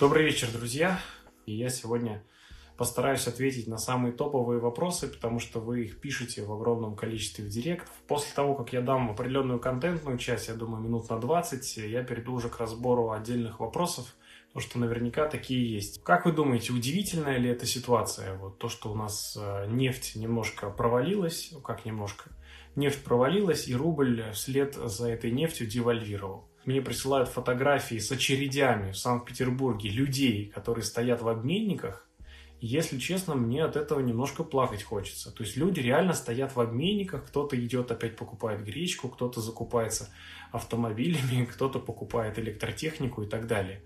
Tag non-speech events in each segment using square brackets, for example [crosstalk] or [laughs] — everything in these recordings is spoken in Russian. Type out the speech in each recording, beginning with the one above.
Добрый вечер, друзья. И я сегодня постараюсь ответить на самые топовые вопросы, потому что вы их пишете в огромном количестве в директ. После того, как я дам определенную контентную часть, я думаю, минут на 20, я перейду уже к разбору отдельных вопросов, потому что наверняка такие есть. Как вы думаете, удивительная ли эта ситуация? Вот то, что у нас э, нефть немножко провалилась, ну как немножко, нефть провалилась, и рубль вслед за этой нефтью девальвировал. Мне присылают фотографии с очередями в Санкт-Петербурге людей, которые стоят в обменниках. Если честно, мне от этого немножко плакать хочется. То есть люди реально стоят в обменниках, кто-то идет опять покупает гречку, кто-то закупается автомобилями, [laughs] кто-то покупает электротехнику и так далее.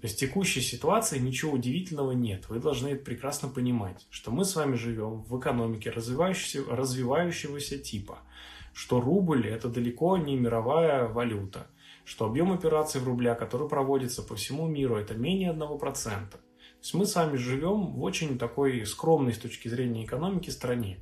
То есть в текущей ситуации ничего удивительного нет. Вы должны это прекрасно понимать, что мы с вами живем в экономике развивающегося, развивающегося типа, что рубль это далеко не мировая валюта что объем операций в рубля, который проводится по всему миру, это менее 1%. То есть мы с вами живем в очень такой скромной с точки зрения экономики стране.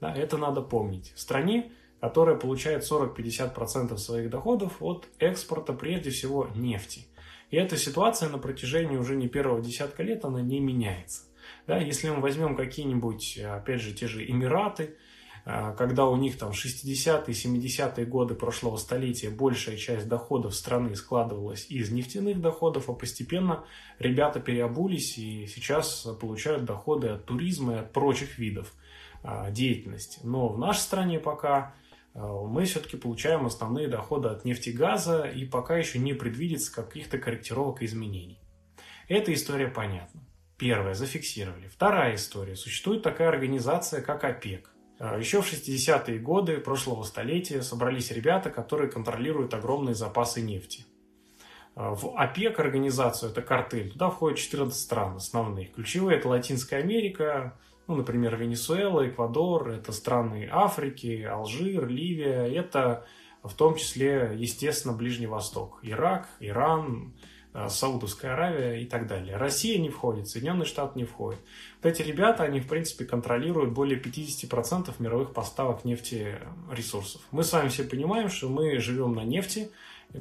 Да, это надо помнить. В стране, которая получает 40-50% своих доходов от экспорта, прежде всего, нефти. И эта ситуация на протяжении уже не первого десятка лет, она не меняется. Да, если мы возьмем какие-нибудь, опять же, те же Эмираты, когда у них там 60-е, 70-е годы прошлого столетия большая часть доходов страны складывалась из нефтяных доходов, а постепенно ребята переобулись и сейчас получают доходы от туризма и от прочих видов а, деятельности. Но в нашей стране пока а, мы все-таки получаем основные доходы от нефтегаза и пока еще не предвидится каких-то корректировок и изменений. Эта история понятна. Первая, зафиксировали. Вторая история. Существует такая организация, как ОПЕК – а, Еще в 60-е годы прошлого столетия собрались ребята, которые контролируют огромные запасы нефти. А, в ОПЕК организацию, это картель, туда входит 14 стран основных. Ключевые это Латинская Америка, ну, например, Венесуэла, Эквадор, это страны Африки, Алжир, Ливия, это в том числе, естественно, Ближний Восток, Ирак, Иран, Саудовская Аравия и так далее. Россия не входит, Соединенные Штаты не входят. Вот эти ребята, они, в принципе, контролируют более 50% мировых поставок нефтересурсов. Мы с вами все понимаем, что мы живем на нефти,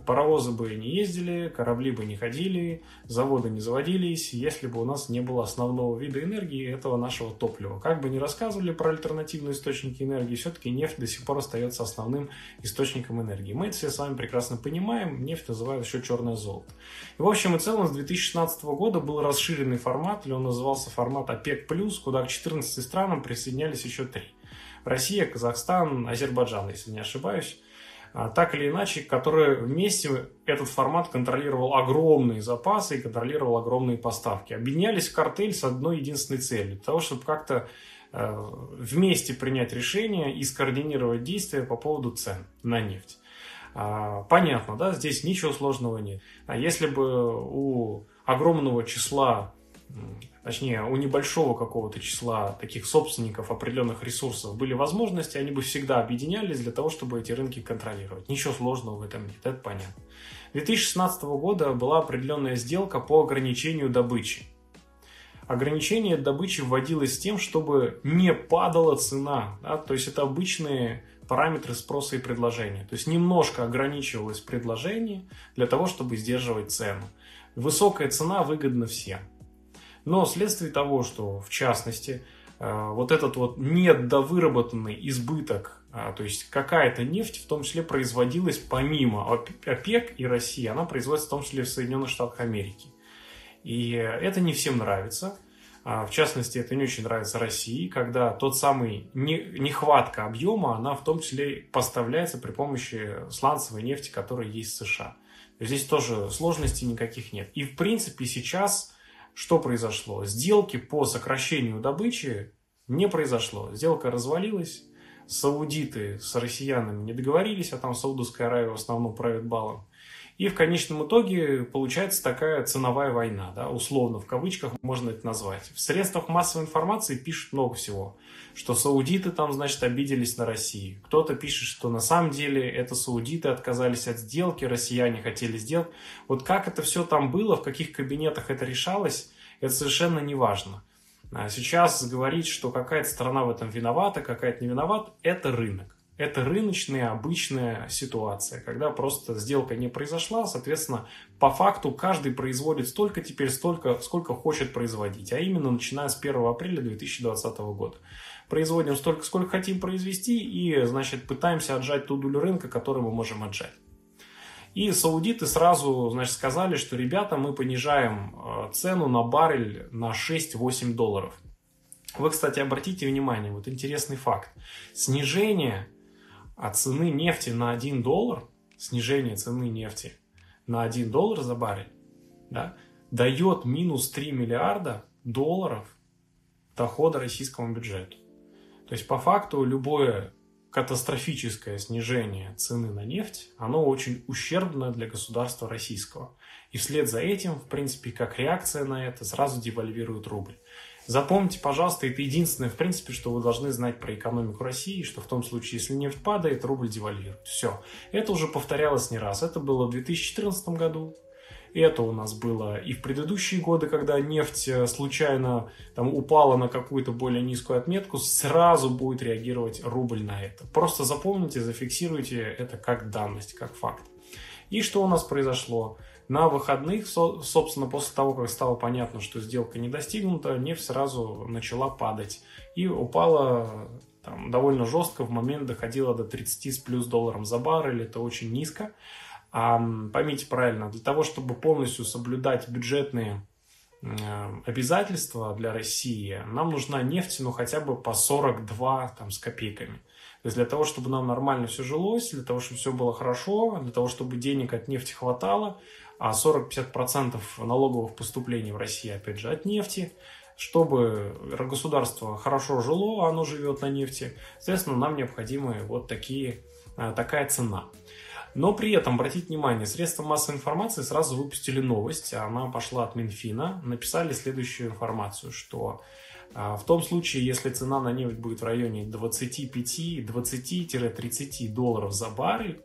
Паровозы бы не ездили, корабли бы не ходили, заводы не заводились, если бы у нас не было основного вида энергии, этого нашего топлива. Как бы ни рассказывали про альтернативные источники энергии, все-таки нефть до сих пор остается основным источником энергии. Мы это все с вами прекрасно понимаем, нефть называют еще черное золото. И в общем и целом с 2016 года был расширенный формат, или он назывался формат ОПЕК+, куда к 14 странам присоединялись еще три. Россия, Казахстан, Азербайджан, если не ошибаюсь. А, так или иначе, которые вместе этот формат контролировал огромные запасы и контролировал огромные поставки. Объединялись в картель с одной единственной целью, для того, чтобы как-то э, вместе принять решение и скоординировать действия по поводу цен на нефть. А, понятно, да, здесь ничего сложного нет. А если бы у огромного числа точнее, у небольшого какого-то числа таких собственников определенных ресурсов были возможности, они бы всегда объединялись для того, чтобы эти рынки контролировать. Ничего сложного в этом нет, это понятно. 2016 года была определенная сделка по ограничению добычи. Ограничение добычи вводилось тем, чтобы не падала цена. Да? То есть это обычные параметры спроса и предложения. То есть немножко ограничивалось предложение для того, чтобы сдерживать цену. Высокая цена выгодна всем. Но вследствие того, что в частности э, вот этот вот недовыработанный избыток, а, то есть какая-то нефть в том числе производилась помимо ОПЕК и России, она производится в том числе в Соединенных Штатах Америки. И это не всем нравится. А, в частности, это не очень нравится России, когда тот самый нехватка объема, она в том числе поставляется при помощи сланцевой нефти, которая есть в США. Здесь тоже сложностей никаких нет. И в принципе сейчас что произошло? Сделки по сокращению добычи не произошло. Сделка развалилась, саудиты с россиянами не договорились, а там Саудовская Аравия в основном правит балом. И в конечном итоге получается такая ценовая война, да, условно, в кавычках можно это назвать. В средствах массовой информации пишут много всего, что саудиты там, значит, обиделись на Россию. Кто-то пишет, что на самом деле это саудиты отказались от сделки, россияне хотели сделать. Вот как это все там было, в каких кабинетах это решалось, это совершенно не важно. А сейчас говорить, что какая-то страна в этом виновата, какая-то не виновата, это рынок. Это рыночная обычная ситуация, когда просто сделка не произошла, соответственно, по факту каждый производит столько теперь, столько, сколько хочет производить, а именно начиная с 1 апреля 2020 года. Производим столько, сколько хотим произвести и, значит, пытаемся отжать ту долю рынка, которую мы можем отжать. И саудиты сразу, значит, сказали, что, ребята, мы понижаем э, цену на баррель на 6-8 долларов. Вы, кстати, обратите внимание, вот интересный факт. Снижение от цены нефти на 1 доллар, снижение цены нефти на 1 доллар за баррель, да, дает минус 3 миллиарда долларов дохода российскому бюджету. То есть, по факту, любое катастрофическое снижение цены на нефть, оно очень ущербно для государства российского. И вслед за этим, в принципе, как реакция на это, сразу девальвирует рубль. Запомните, пожалуйста, это единственное, в принципе, что вы должны знать про экономику России, что в том случае, если нефть падает, рубль девальвирует. Все. Это уже повторялось не раз. Это было в 2014 году, это у нас было и в предыдущие годы, когда нефть э, случайно там, упала на какую-то более низкую отметку, сразу будет реагировать рубль на это. Просто запомните, зафиксируйте это как данность, как факт. И что у нас произошло? На выходных, собственно, после того, как стало понятно, что сделка не достигнута, нефть сразу начала падать. И упала там, довольно жестко, в момент доходила до 30 с плюс долларом за баррель, это очень низко. А, поймите правильно, для того, чтобы полностью соблюдать бюджетные э, обязательства для России, нам нужна нефть, ну, хотя бы по 42 там, с копейками. То есть для того, чтобы нам нормально все жилось, для того, чтобы все было хорошо, для того, чтобы денег от нефти хватало, а 40-50% налоговых поступлений в России, опять же, от нефти, чтобы государство хорошо жило, оно живет на нефти, соответственно, нам необходимы вот такие, э, такая цена. Но при этом, обратите внимание, средства массовой информации сразу выпустили новость, она пошла от Минфина, написали следующую информацию, что а, в том случае, если цена на нефть будет в районе 25-20-30 долларов за баррель,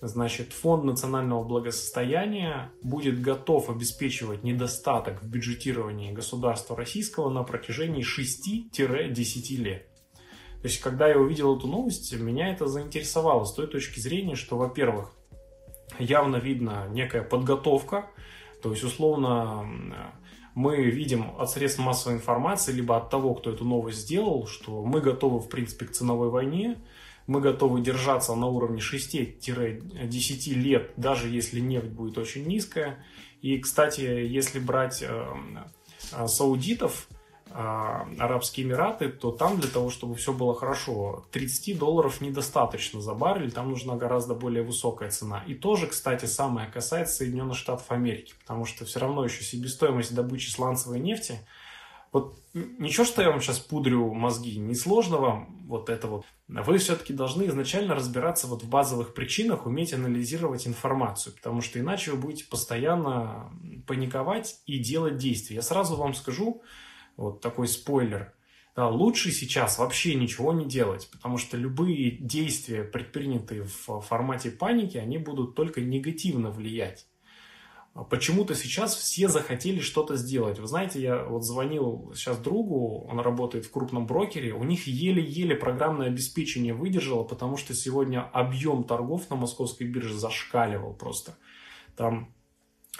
значит, Фонд национального благосостояния будет готов обеспечивать недостаток в бюджетировании государства российского на протяжении 6-10 лет. То есть, когда я увидел эту новость, меня это заинтересовало с той точки зрения, что, во-первых, явно видно некая подготовка, то есть, условно, мы видим от средств массовой информации, либо от того, кто эту новость сделал, что мы готовы, в принципе, к ценовой войне, мы готовы держаться на уровне 6-10 лет, даже если нефть будет очень низкая. И, кстати, если брать э, э, саудитов, а, Арабские Эмираты, то там для того, чтобы все было хорошо, 30 долларов недостаточно за баррель, там нужна гораздо более высокая цена. И тоже, кстати, самое касается Соединенных Штатов Америки, потому что все равно еще себестоимость добычи сланцевой нефти, вот ничего, что я вам сейчас пудрю мозги, не сложно вам вот это вот. Вы все-таки должны изначально разбираться вот в базовых причинах, уметь анализировать информацию, потому что иначе вы будете постоянно паниковать и делать действия. Я сразу вам скажу, вот такой спойлер. Да, лучше сейчас вообще ничего не делать, потому что любые действия, предпринятые в формате паники, они будут только негативно влиять. А почему-то сейчас все захотели что-то сделать. Вы знаете, я вот звонил сейчас другу, он работает в крупном брокере, у них еле-еле программное обеспечение выдержало, потому что сегодня объем торгов на московской бирже зашкаливал просто. Там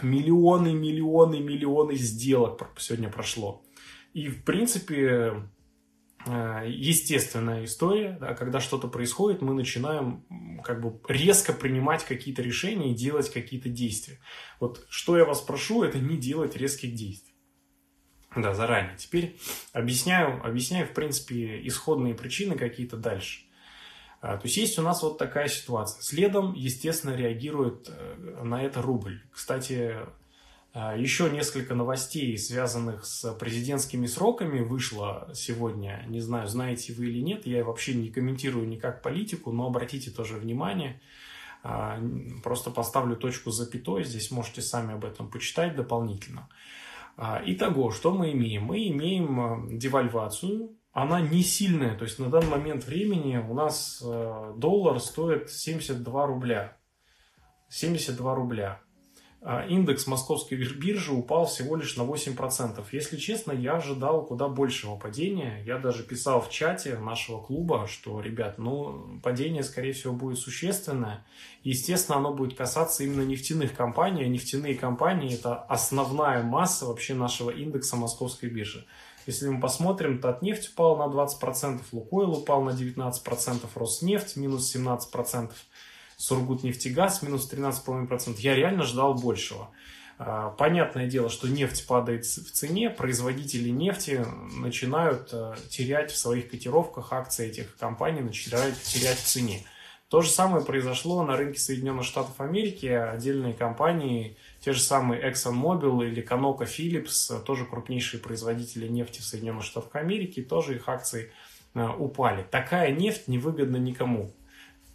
миллионы, миллионы, миллионы сделок сегодня прошло. И, в принципе, естественная история, да, когда что-то происходит, мы начинаем как бы резко принимать какие-то решения и делать какие-то действия. Вот что я вас прошу, это не делать резких действий. Да, заранее. Теперь объясняю, объясняю, в принципе, исходные причины какие-то дальше. А, то есть есть у нас вот такая ситуация. Следом, естественно, реагирует э, на это рубль. Кстати, еще несколько новостей, связанных с президентскими сроками, вышло сегодня. Не знаю, знаете вы или нет. Я вообще не комментирую никак политику, но обратите тоже внимание. А, просто поставлю точку запятой. Здесь можете сами об этом почитать дополнительно. А, итого, что мы имеем? Мы имеем девальвацию. Она не сильная. То есть на данный момент времени у нас доллар стоит 72 рубля. 72 рубля. А, индекс московской биржи упал всего лишь на 8%. Если честно, я ожидал куда большего падения. Я даже писал в чате нашего клуба, что, ребят, ну, падение, скорее всего, будет существенное. Естественно, оно будет касаться именно нефтяных компаний. А нефтяные компании – это основная масса вообще нашего индекса московской биржи. Если мы посмотрим, то нефть упал на 20%, Лукойл упал на 19%, Роснефть минус 17%. Сургутнефтегаз минус 13,5%. Я реально ждал большего. А, понятное дело, что нефть падает в цене, производители нефти начинают э, терять в своих котировках акции этих компаний, начинают терять в цене. То же самое произошло на рынке Соединенных Штатов Америки. Отдельные компании, те же самые ExxonMobil или ConocoPhillips, тоже крупнейшие производители нефти в Соединенных Штатах Америки, тоже их акции э, упали. Такая нефть невыгодна никому.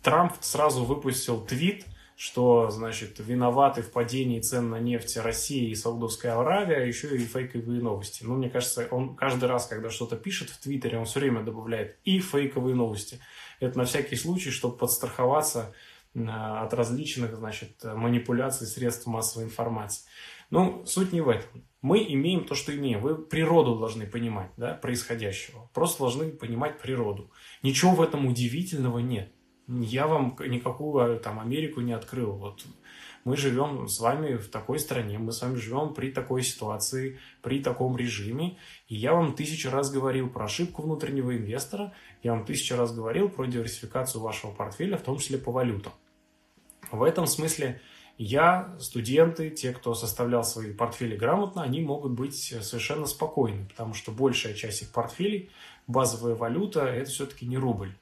Трамп сразу выпустил твит, что, значит, виноваты в падении цен на нефть России и Саудовская Аравия, а еще и фейковые новости. Ну, мне кажется, он каждый раз, когда что-то пишет в Твиттере, он все время добавляет и фейковые новости. Это на всякий случай, чтобы подстраховаться от различных, значит, манипуляций средств массовой информации. Ну, суть не в этом. Мы имеем то, что имеем. Вы природу должны понимать, да, происходящего. Просто должны понимать природу. Ничего в этом удивительного нет я вам никакую там Америку не открыл. Вот мы живем с вами в такой стране, мы с вами живем при такой ситуации, при таком режиме. И я вам тысячу раз говорил про ошибку внутреннего инвестора, я вам тысячу раз говорил про диверсификацию вашего портфеля, в том числе по валютам. В этом смысле я, студенты, те, кто составлял свои портфели грамотно, они могут быть совершенно спокойны, потому что большая часть их портфелей, базовая валюта, это все-таки не рубль.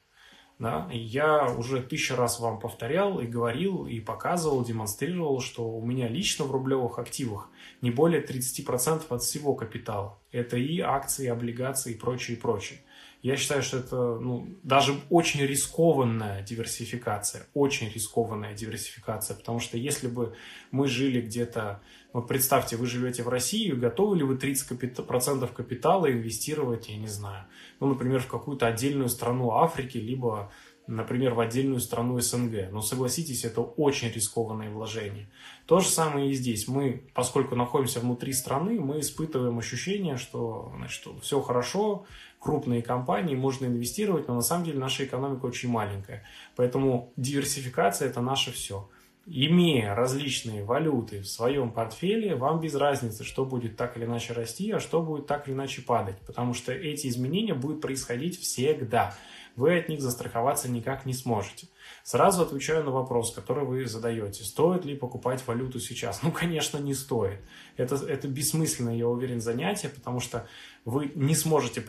Да? Я уже тысячу раз вам повторял и говорил, и показывал, демонстрировал, что у меня лично в рублевых активах не более 30% от всего капитала. Это и акции, и облигации, и прочее, и прочее. Я считаю, что это ну, даже очень рискованная диверсификация, очень рискованная диверсификация, потому что если бы мы жили где-то, вот представьте, вы живете в России, готовы ли вы 30% капитала инвестировать, я не знаю, ну, например, в какую-то отдельную страну Африки, либо например, в отдельную страну СНГ. Но согласитесь, это очень рискованное вложение. То же самое и здесь. Мы, поскольку находимся внутри страны, мы испытываем ощущение, что значит, все хорошо, крупные компании, можно инвестировать, но на самом деле наша экономика очень маленькая. Поэтому диверсификация – это наше все. Имея различные валюты в своем портфеле, вам без разницы, что будет так или иначе расти, а что будет так или иначе падать, потому что эти изменения будут происходить всегда вы от них застраховаться никак не сможете. Сразу отвечаю на вопрос, который вы задаете. Стоит ли покупать валюту сейчас? Ну, конечно, не стоит. Это, это бессмысленное, я уверен, занятие, потому что вы не сможете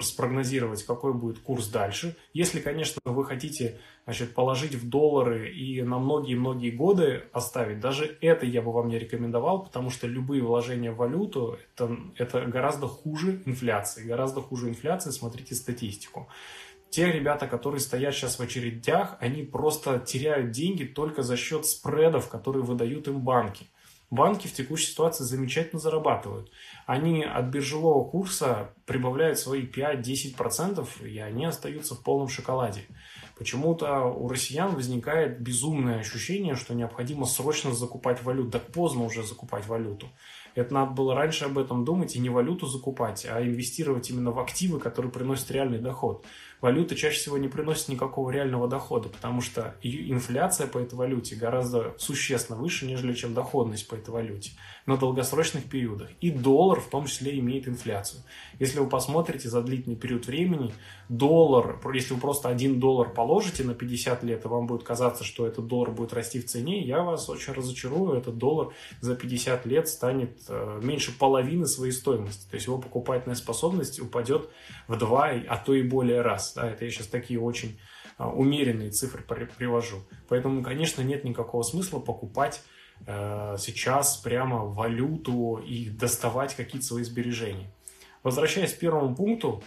спрогнозировать, какой будет курс дальше. Если, конечно, вы хотите значит, положить в доллары и на многие-многие годы оставить, даже это я бы вам не рекомендовал, потому что любые вложения в валюту это, это гораздо хуже инфляции. Гораздо хуже инфляции, смотрите статистику. Те ребята, которые стоят сейчас в очередях, они просто теряют деньги только за счет спредов, которые выдают им банки. Банки в текущей ситуации замечательно зарабатывают. Они от биржевого курса прибавляют свои 5-10%, и они остаются в полном шоколаде. Почему-то у россиян возникает безумное ощущение, что необходимо срочно закупать валюту. Так поздно уже закупать валюту. Это надо было раньше об этом думать и не валюту закупать, а инвестировать именно в активы, которые приносят реальный доход валюта чаще всего не приносит никакого реального дохода, потому что инфляция по этой валюте гораздо существенно выше, нежели чем доходность по этой валюте на долгосрочных периодах. И доллар в том числе имеет инфляцию. Если вы посмотрите за длительный период времени, доллар, если вы просто один доллар положите на 50 лет, и вам будет казаться, что этот доллар будет расти в цене, я вас очень разочарую, этот доллар за 50 лет станет меньше половины своей стоимости. То есть его покупательная способность упадет в два, а то и более раз. Да, это я сейчас такие очень э, умеренные цифры привожу. Поэтому, конечно, нет никакого смысла покупать Э, сейчас прямо валюту и доставать какие-то свои сбережения. Возвращаясь к первому пункту,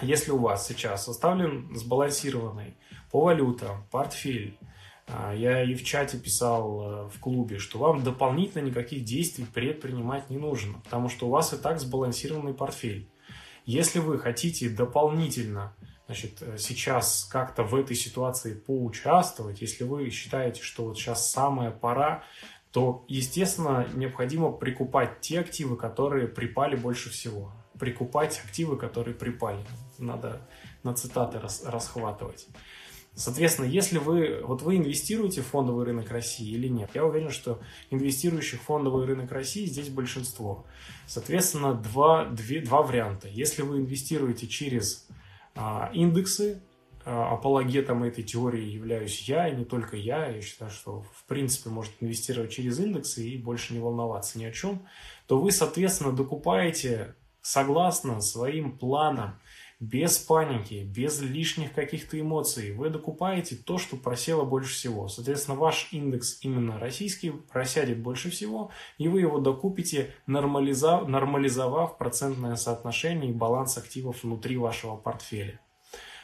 если у вас сейчас составлен сбалансированный по валютам портфель, э, я и в чате писал э, в клубе, что вам дополнительно никаких действий предпринимать не нужно, потому что у вас и так сбалансированный портфель. Если вы хотите дополнительно значит, сейчас как-то в этой ситуации поучаствовать, если вы считаете, что вот сейчас самая пора то, естественно, необходимо прикупать те активы, которые припали больше всего. Прикупать активы, которые припали. Надо на цитаты рас, расхватывать. Соответственно, если вы, вот вы инвестируете в фондовый рынок России или нет, я уверен, что инвестирующих в фондовый рынок России здесь большинство. Соответственно, два, две, два варианта. Если вы инвестируете через а, индексы, а, апологетом этой теории являюсь я, и не только я. Я считаю, что в принципе может инвестировать через индексы и больше не волноваться ни о чем. То вы, соответственно, докупаете согласно своим планам без паники, без лишних каких-то эмоций. Вы докупаете то, что просело больше всего. Соответственно, ваш индекс именно российский просядет больше всего, и вы его докупите, нормализов, нормализовав процентное соотношение и баланс активов внутри вашего портфеля.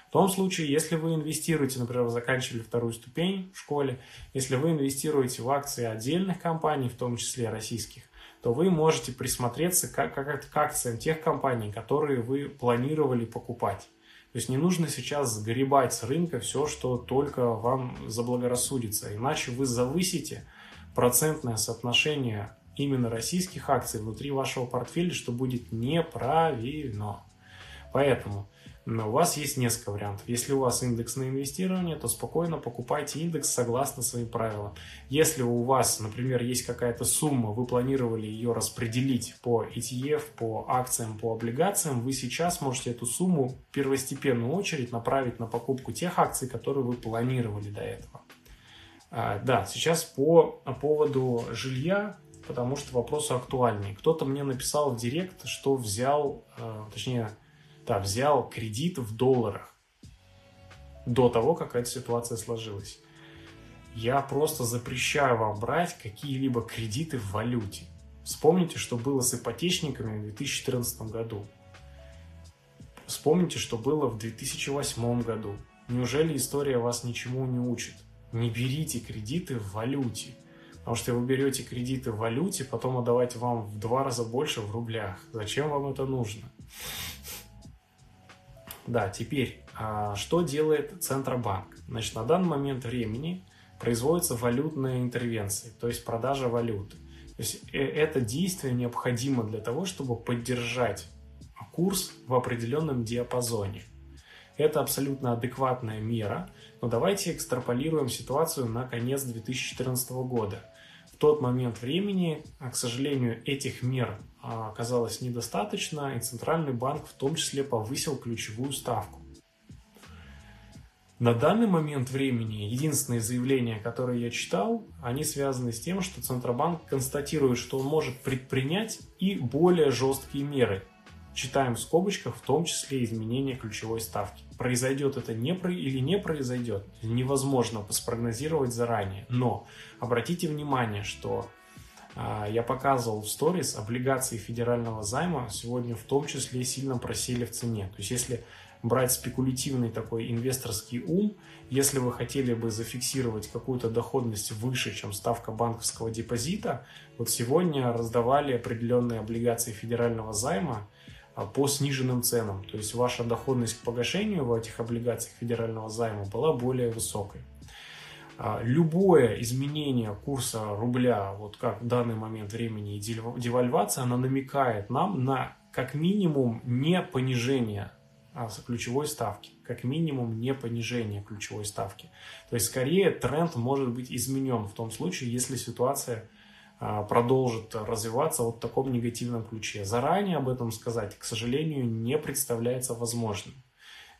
В том случае, если вы инвестируете, например, вы заканчивали вторую ступень в школе, если вы инвестируете в акции отдельных компаний, в том числе российских, то вы можете присмотреться как, как, к акциям тех компаний, которые вы планировали покупать. То есть не нужно сейчас сгребать с рынка все, что только вам заблагорассудится, иначе вы завысите процентное соотношение именно российских акций внутри вашего портфеля, что будет неправильно. Поэтому но у вас есть несколько вариантов. Если у вас индекс на инвестирование, то спокойно покупайте индекс согласно своим правилам. Если у вас, например, есть какая-то сумма, вы планировали ее распределить по ETF, по акциям, по облигациям, вы сейчас можете эту сумму в первостепенную очередь направить на покупку тех акций, которые вы планировали до этого. А, да, сейчас по поводу жилья, потому что вопрос актуальный. Кто-то мне написал в директ, что взял, а, точнее, да, взял кредит в долларах до того, как эта ситуация сложилась. Я просто запрещаю вам брать какие-либо кредиты в валюте. Вспомните, что было с ипотечниками в 2014 году. Вспомните, что было в 2008 году. Неужели история вас ничему не учит? Не берите кредиты в валюте. Потому что вы берете кредиты в валюте, потом отдавать вам в два раза больше в рублях. Зачем вам это нужно? Да, теперь, а, что делает Центробанк? Значит, на данный момент времени производится валютная интервенция, то есть продажа валюты. То есть э, это действие необходимо для того, чтобы поддержать курс в определенном диапазоне. Это абсолютно адекватная мера, но давайте экстраполируем ситуацию на конец 2014 года. В тот момент времени, а, к сожалению, этих мер а, оказалось недостаточно, и Центральный банк в том числе повысил ключевую ставку. На данный момент времени единственные заявления, которые я читал, они связаны с тем, что Центробанк констатирует, что он может предпринять и более жесткие меры. Читаем в скобочках, в том числе изменение ключевой ставки. Произойдет это не про... или не произойдет, невозможно спрогнозировать заранее. Но обратите внимание, что а, я показывал в сторис, облигации федерального займа сегодня в том числе сильно просели в цене. То есть если брать спекулятивный такой инвесторский ум, если вы хотели бы зафиксировать какую-то доходность выше, чем ставка банковского депозита, вот сегодня раздавали определенные облигации федерального займа по сниженным ценам. То есть ваша доходность к погашению в этих облигациях федерального займа была более высокой. А, любое изменение курса рубля, вот как в данный момент времени девальвация, она намекает нам на как минимум не понижение а, ключевой ставки, как минимум не понижение ключевой ставки. То есть скорее тренд может быть изменен в том случае, если ситуация а, продолжит развиваться вот в таком негативном ключе. Заранее об этом сказать, к сожалению, не представляется возможным.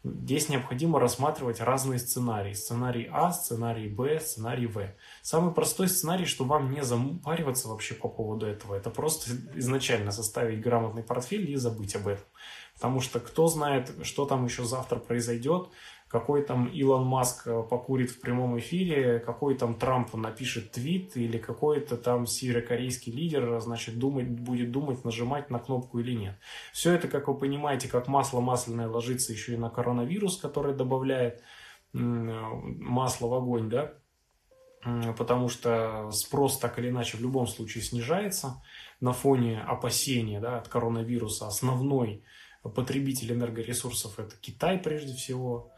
Здесь необходимо рассматривать разные сценарии. Сценарий А, сценарий Б, сценарий В. Самый простой сценарий, что вам не запариваться вообще по поводу этого, это просто изначально составить грамотный портфель и забыть об этом. Потому что кто знает, что там еще завтра произойдет, какой там Илон Маск э, покурит в прямом эфире, какой там Трамп напишет твит, или какой-то там северокорейский лидер, значит, думать, будет думать, нажимать на кнопку или нет. Все это, как вы понимаете, как масло масляное ложится еще и на коронавирус, который добавляет масло в огонь, да, потому что спрос так или иначе в любом случае снижается на фоне опасения да, от коронавируса. Основной потребитель энергоресурсов это Китай прежде всего.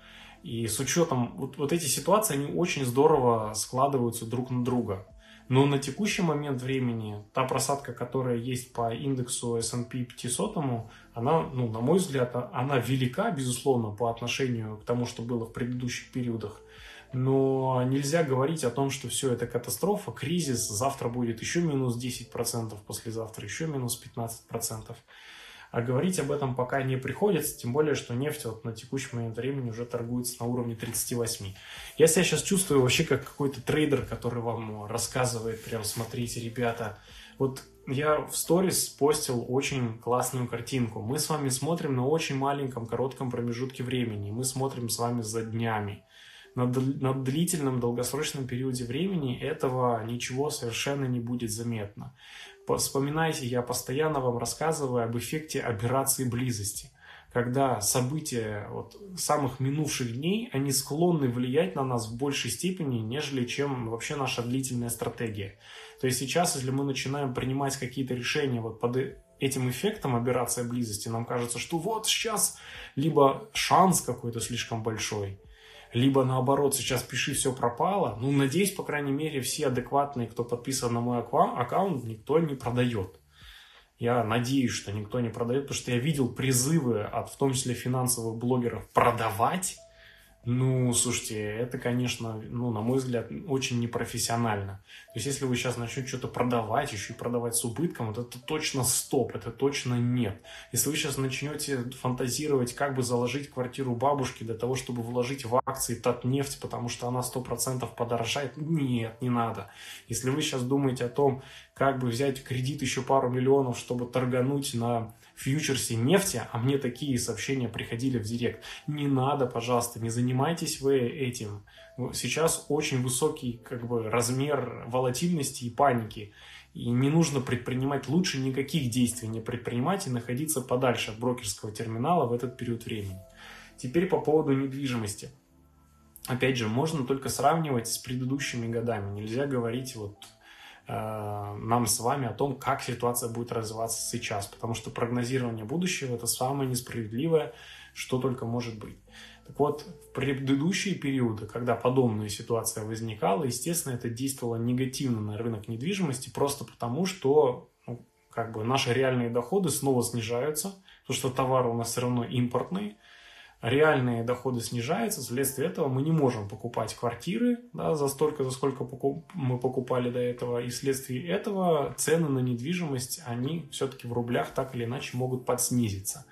И с учетом вот, вот эти ситуации, они очень здорово складываются друг на друга. Но на текущий момент времени та просадка, которая есть по индексу S&P 500, она, ну, на мой взгляд, она велика, безусловно, по отношению к тому, что было в предыдущих периодах. Но нельзя говорить о том, что все это катастрофа, кризис, завтра будет еще минус 10%, послезавтра еще минус 15%. А говорить об этом пока не приходится, тем более, что нефть вот на текущий момент времени уже торгуется на уровне 38. Я себя сейчас чувствую вообще как какой-то трейдер, который вам рассказывает, прям смотрите, ребята, вот я в сторис постил очень классную картинку. Мы с вами смотрим на очень маленьком, коротком промежутке времени. Мы смотрим с вами за днями. На, на длительном, долгосрочном периоде времени этого ничего совершенно не будет заметно. Вспоминайте, я постоянно вам рассказываю об эффекте операции близости. Когда события вот, самых минувших дней, они склонны влиять на нас в большей степени, нежели чем вообще наша длительная стратегия. То есть сейчас, если мы начинаем принимать какие-то решения вот под этим эффектом операция близости, нам кажется, что вот сейчас либо шанс какой-то слишком большой, либо наоборот, сейчас пиши, все пропало. Ну, надеюсь, по крайней мере, все адекватные, кто подписан на мой аккаунт, никто не продает. Я надеюсь, что никто не продает, потому что я видел призывы от, в том числе, финансовых блогеров продавать ну, слушайте, это, конечно, ну, на мой взгляд, очень непрофессионально. То есть, если вы сейчас начнете что-то продавать, еще и продавать с убытком, вот это точно стоп, это точно нет. Если вы сейчас начнете фантазировать, как бы заложить квартиру бабушки для того, чтобы вложить в акции Татнефть, потому что она 100% подорожает, нет, не надо. Если вы сейчас думаете о том, как бы взять кредит еще пару миллионов, чтобы торгануть на фьючерсе нефти, а мне такие сообщения приходили в директ. Не надо, пожалуйста, не занимайтесь вы этим. Сейчас очень высокий как бы, размер волатильности и паники. И не нужно предпринимать, лучше никаких действий не предпринимать и находиться подальше от брокерского терминала в этот период времени. Теперь по поводу недвижимости. Опять же, можно только сравнивать с предыдущими годами. Нельзя говорить вот Э, нам с вами о том, как ситуация будет развиваться сейчас, потому что прогнозирование будущего это самое несправедливое, что только может быть. Так вот, в предыдущие периоды, когда подобная ситуация возникала, естественно, это действовало негативно на рынок недвижимости, просто потому что ну, как бы наши реальные доходы снова снижаются, потому что товары у нас все равно импортные, реальные доходы снижаются, вследствие этого мы не можем покупать квартиры да, за столько, за сколько мы покупали до этого, и вследствие этого цены на недвижимость, они все-таки в рублях так или иначе могут подснизиться.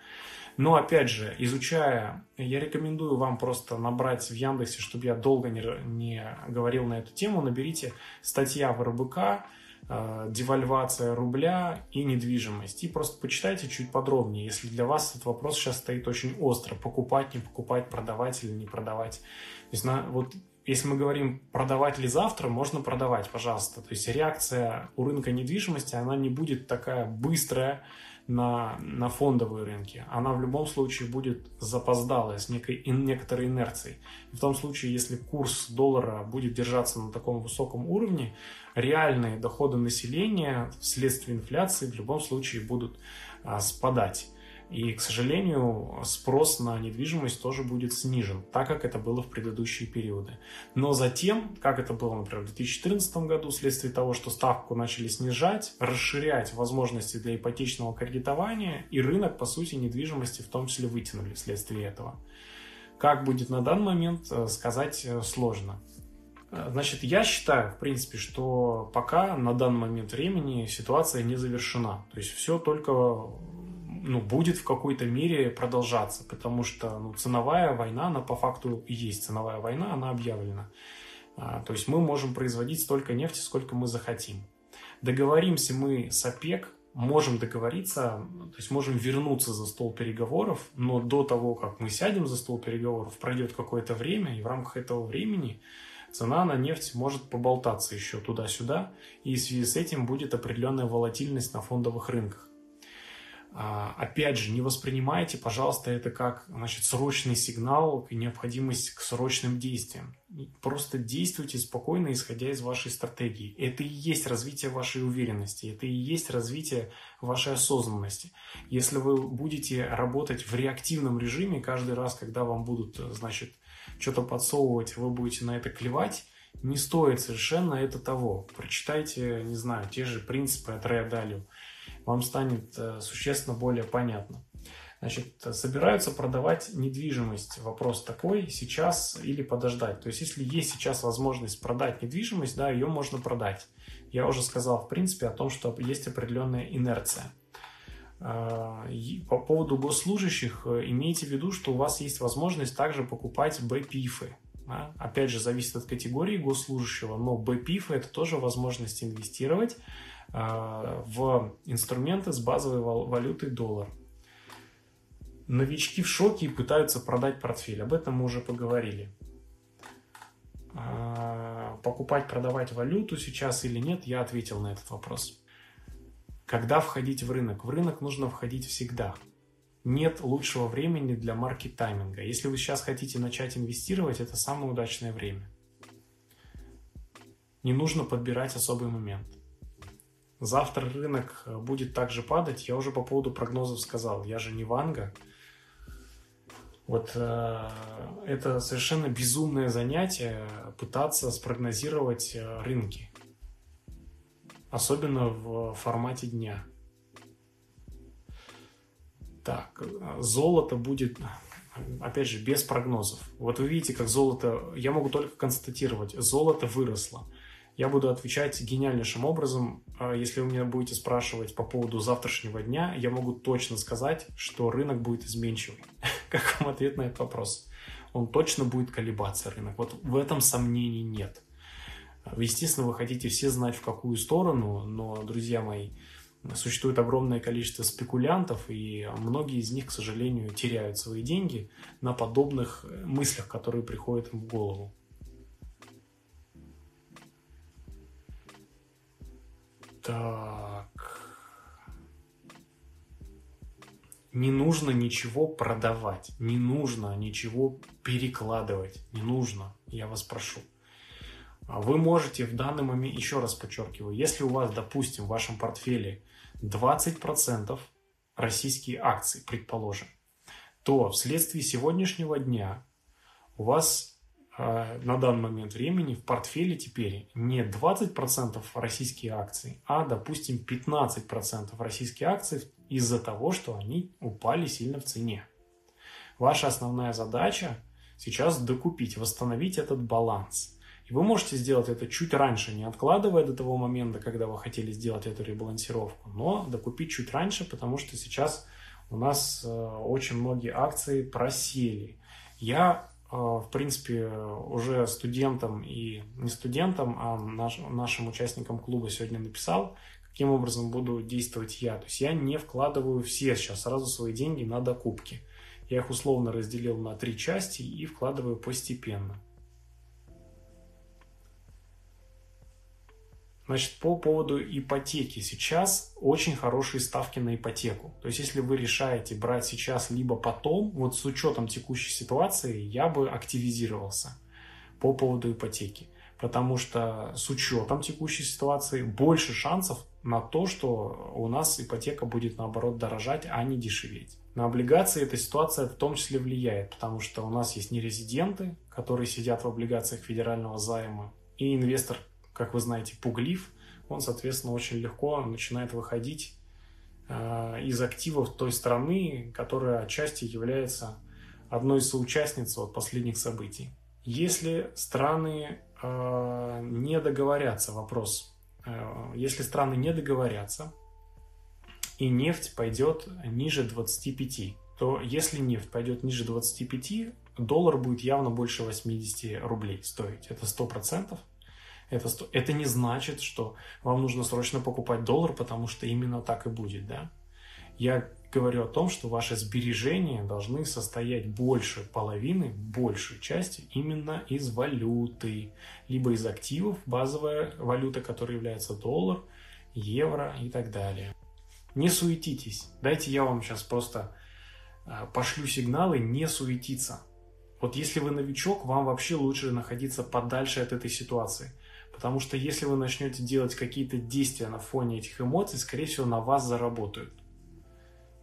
Но опять же, изучая, я рекомендую вам просто набрать в Яндексе, чтобы я долго не, не говорил на эту тему, наберите статья в РБК, Э, девальвация рубля и недвижимость. И просто почитайте чуть подробнее, если для вас этот вопрос сейчас стоит очень остро. Покупать, не покупать, продавать или не продавать. То есть на, вот если мы говорим продавать ли завтра, можно продавать, пожалуйста. То есть реакция у рынка недвижимости, она не будет такая быстрая, на, на фондовые рынки, она в любом случае будет запоздалая, с некой, некоторой инерцией. В том случае, если курс доллара будет держаться на таком высоком уровне, реальные доходы населения вследствие инфляции в любом случае будут а, спадать. И, к сожалению, спрос на недвижимость тоже будет снижен, так как это было в предыдущие периоды. Но затем, как это было, например, в 2014 году, вследствие того, что ставку начали снижать, расширять возможности для ипотечного кредитования, и рынок, по сути, недвижимости в том числе вытянули вследствие этого. Как будет на данный момент, э, сказать э, сложно. Э, значит, я считаю, в принципе, что пока на данный момент времени ситуация не завершена. То есть все только ну, будет в какой-то мере продолжаться, потому что ну, ценовая война, она по факту и есть ценовая война, она объявлена. А, то есть мы можем производить столько нефти, сколько мы захотим. Договоримся мы с ОПЕК, можем договориться, то есть можем вернуться за стол переговоров, но до того, как мы сядем за стол переговоров, пройдет какое-то время, и в рамках этого времени цена на нефть может поболтаться еще туда-сюда, и в связи с этим будет определенная волатильность на фондовых рынках. А, опять же, не воспринимайте, пожалуйста, это как значит, срочный сигнал и необходимость к срочным действиям. Просто действуйте спокойно, исходя из вашей стратегии. Это и есть развитие вашей уверенности, это и есть развитие вашей осознанности. Если вы будете работать в реактивном режиме, каждый раз, когда вам будут, значит, что-то подсовывать, вы будете на это клевать, Не стоит совершенно это того. Прочитайте, не знаю, те же принципы от Рэя Далио. Вам станет э, существенно более понятно. Значит, собираются продавать недвижимость. Вопрос такой, сейчас или подождать. То есть, если есть сейчас возможность продать недвижимость, да, ее можно продать. Я уже сказал, в принципе, о том, что есть определенная инерция. А, по поводу госслужащих, э, имейте в виду, что у вас есть возможность также покупать БПИФы. Да? Опять же, зависит от категории госслужащего, но БПИФы – это тоже возможность инвестировать а, в инструменты с базовой валютой доллар. Новички в шоке и пытаются продать портфель. Об этом мы уже поговорили. А, покупать, продавать валюту сейчас или нет, я ответил на этот вопрос. Когда входить в рынок? В рынок нужно входить всегда. Нет лучшего времени для маркет-тайминга. Если вы сейчас хотите начать инвестировать, это самое удачное время. Не нужно подбирать особый момент. Завтра рынок будет также падать. Я уже по поводу прогнозов сказал. Я же не Ванга. Вот э, это совершенно безумное занятие пытаться спрогнозировать э, рынки. Особенно в формате дня. Так, золото будет, опять же, без прогнозов. Вот вы видите, как золото, я могу только констатировать, золото выросло. Я буду отвечать гениальнейшим образом. А если вы меня будете спрашивать по поводу завтрашнего дня, я могу точно сказать, что рынок будет изменчивый. [laughs] Как вам ответ на этот вопрос? Он точно будет колебаться, рынок. Вот в этом сомнений нет. Естественно, вы хотите все знать, в какую сторону, но, друзья мои, существует огромное количество спекулянтов, и многие из них, к сожалению, теряют свои деньги на подобных мыслях, которые приходят им в голову. Так. Не нужно ничего продавать, не нужно ничего перекладывать, не нужно, я вас прошу. А вы можете в данный момент, еще раз подчеркиваю, если у вас, допустим, в вашем портфеле 20% российские акции, предположим, то вследствие сегодняшнего дня у вас а, на данный момент времени в портфеле теперь не 20% российские акции, а, допустим, 15% российские акции из-за того, что они упали сильно в цене. Ваша основная задача сейчас докупить, восстановить этот баланс. И вы можете сделать это чуть раньше, не откладывая до того момента, когда вы хотели сделать эту ребалансировку, но докупить чуть раньше, потому что сейчас у нас э, очень многие акции просели. Я а, в принципе, уже студентам и не студентам, а наш, нашим участникам клуба сегодня написал, каким образом буду действовать я. То есть я не вкладываю все сейчас сразу свои деньги на докупки. Я их условно разделил на три части и вкладываю постепенно. Значит, по поводу ипотеки. Сейчас очень хорошие ставки на ипотеку. То есть, если вы решаете брать сейчас либо потом, вот с учетом текущей ситуации, я бы активизировался по поводу ипотеки. Потому что с учетом текущей ситуации больше шансов на то, что у нас ипотека будет наоборот дорожать, а не дешеветь. На облигации эта ситуация в том числе влияет, потому что у нас есть нерезиденты, которые сидят в облигациях федерального займа, и инвестор как вы знаете, пуглив, он, соответственно, очень легко начинает выходить э, из активов той страны, которая отчасти является одной из соучастниц от последних событий. Если страны э, не договорятся, вопрос, э, если страны не договорятся, и нефть пойдет ниже 25, то если нефть пойдет ниже 25, доллар будет явно больше 80 рублей стоить. Это 100%. Это, это не значит, что вам нужно срочно покупать доллар, потому что именно так и будет, да. Я говорю о том, что ваши сбережения должны состоять больше половины, большей части именно из валюты, либо из активов, базовая валюта, которая является доллар, евро и так далее. Не суетитесь. Дайте я вам сейчас просто а, пошлю сигналы не суетиться. Вот если вы новичок, вам вообще лучше находиться подальше от этой ситуации – Потому что если вы начнете делать какие-то действия на фоне этих эмоций, скорее всего, на вас заработают.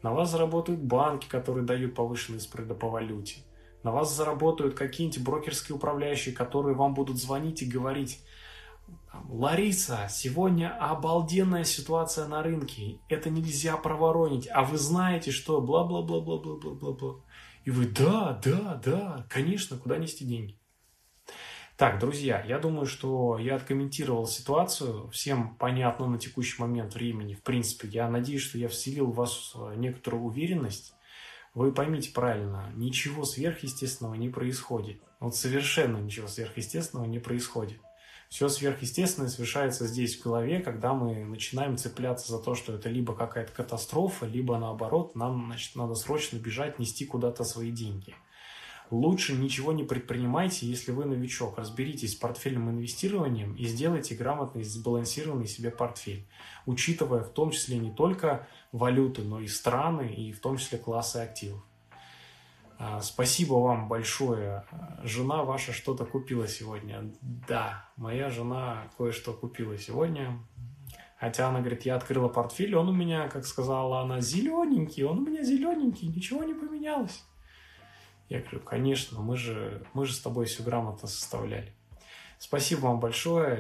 На вас заработают банки, которые дают повышенные спреды по валюте. На вас заработают какие-нибудь брокерские управляющие, которые вам будут звонить и говорить, Лариса, сегодня обалденная ситуация на рынке, это нельзя проворонить, а вы знаете, что бла-бла-бла-бла-бла-бла-бла. И вы, да, да, да, конечно, куда нести деньги. Так, друзья, я думаю, что я откомментировал ситуацию. Всем понятно на текущий момент времени. В принципе, я надеюсь, что я вселил в вас э, некоторую уверенность. Вы поймите правильно, ничего сверхъестественного не происходит. Вот совершенно ничего сверхъестественного не происходит. Все сверхъестественное совершается здесь, в голове, когда мы начинаем цепляться за то, что это либо какая-то катастрофа, либо наоборот, нам значит, надо срочно бежать, нести куда-то свои деньги – Лучше ничего не предпринимайте, если вы новичок. Разберитесь с портфельным инвестированием и сделайте грамотный, сбалансированный себе портфель, учитывая в том числе не только валюты, но и страны, и в том числе классы активов. А, спасибо вам большое. Жена ваша что-то купила сегодня. Да, моя жена кое-что купила сегодня. Хотя она говорит, я открыла портфель, он у меня, как сказала она, зелененький, он у меня зелененький, ничего не поменялось. Я говорю, конечно, мы же, мы же с тобой все грамотно составляли. Спасибо вам большое.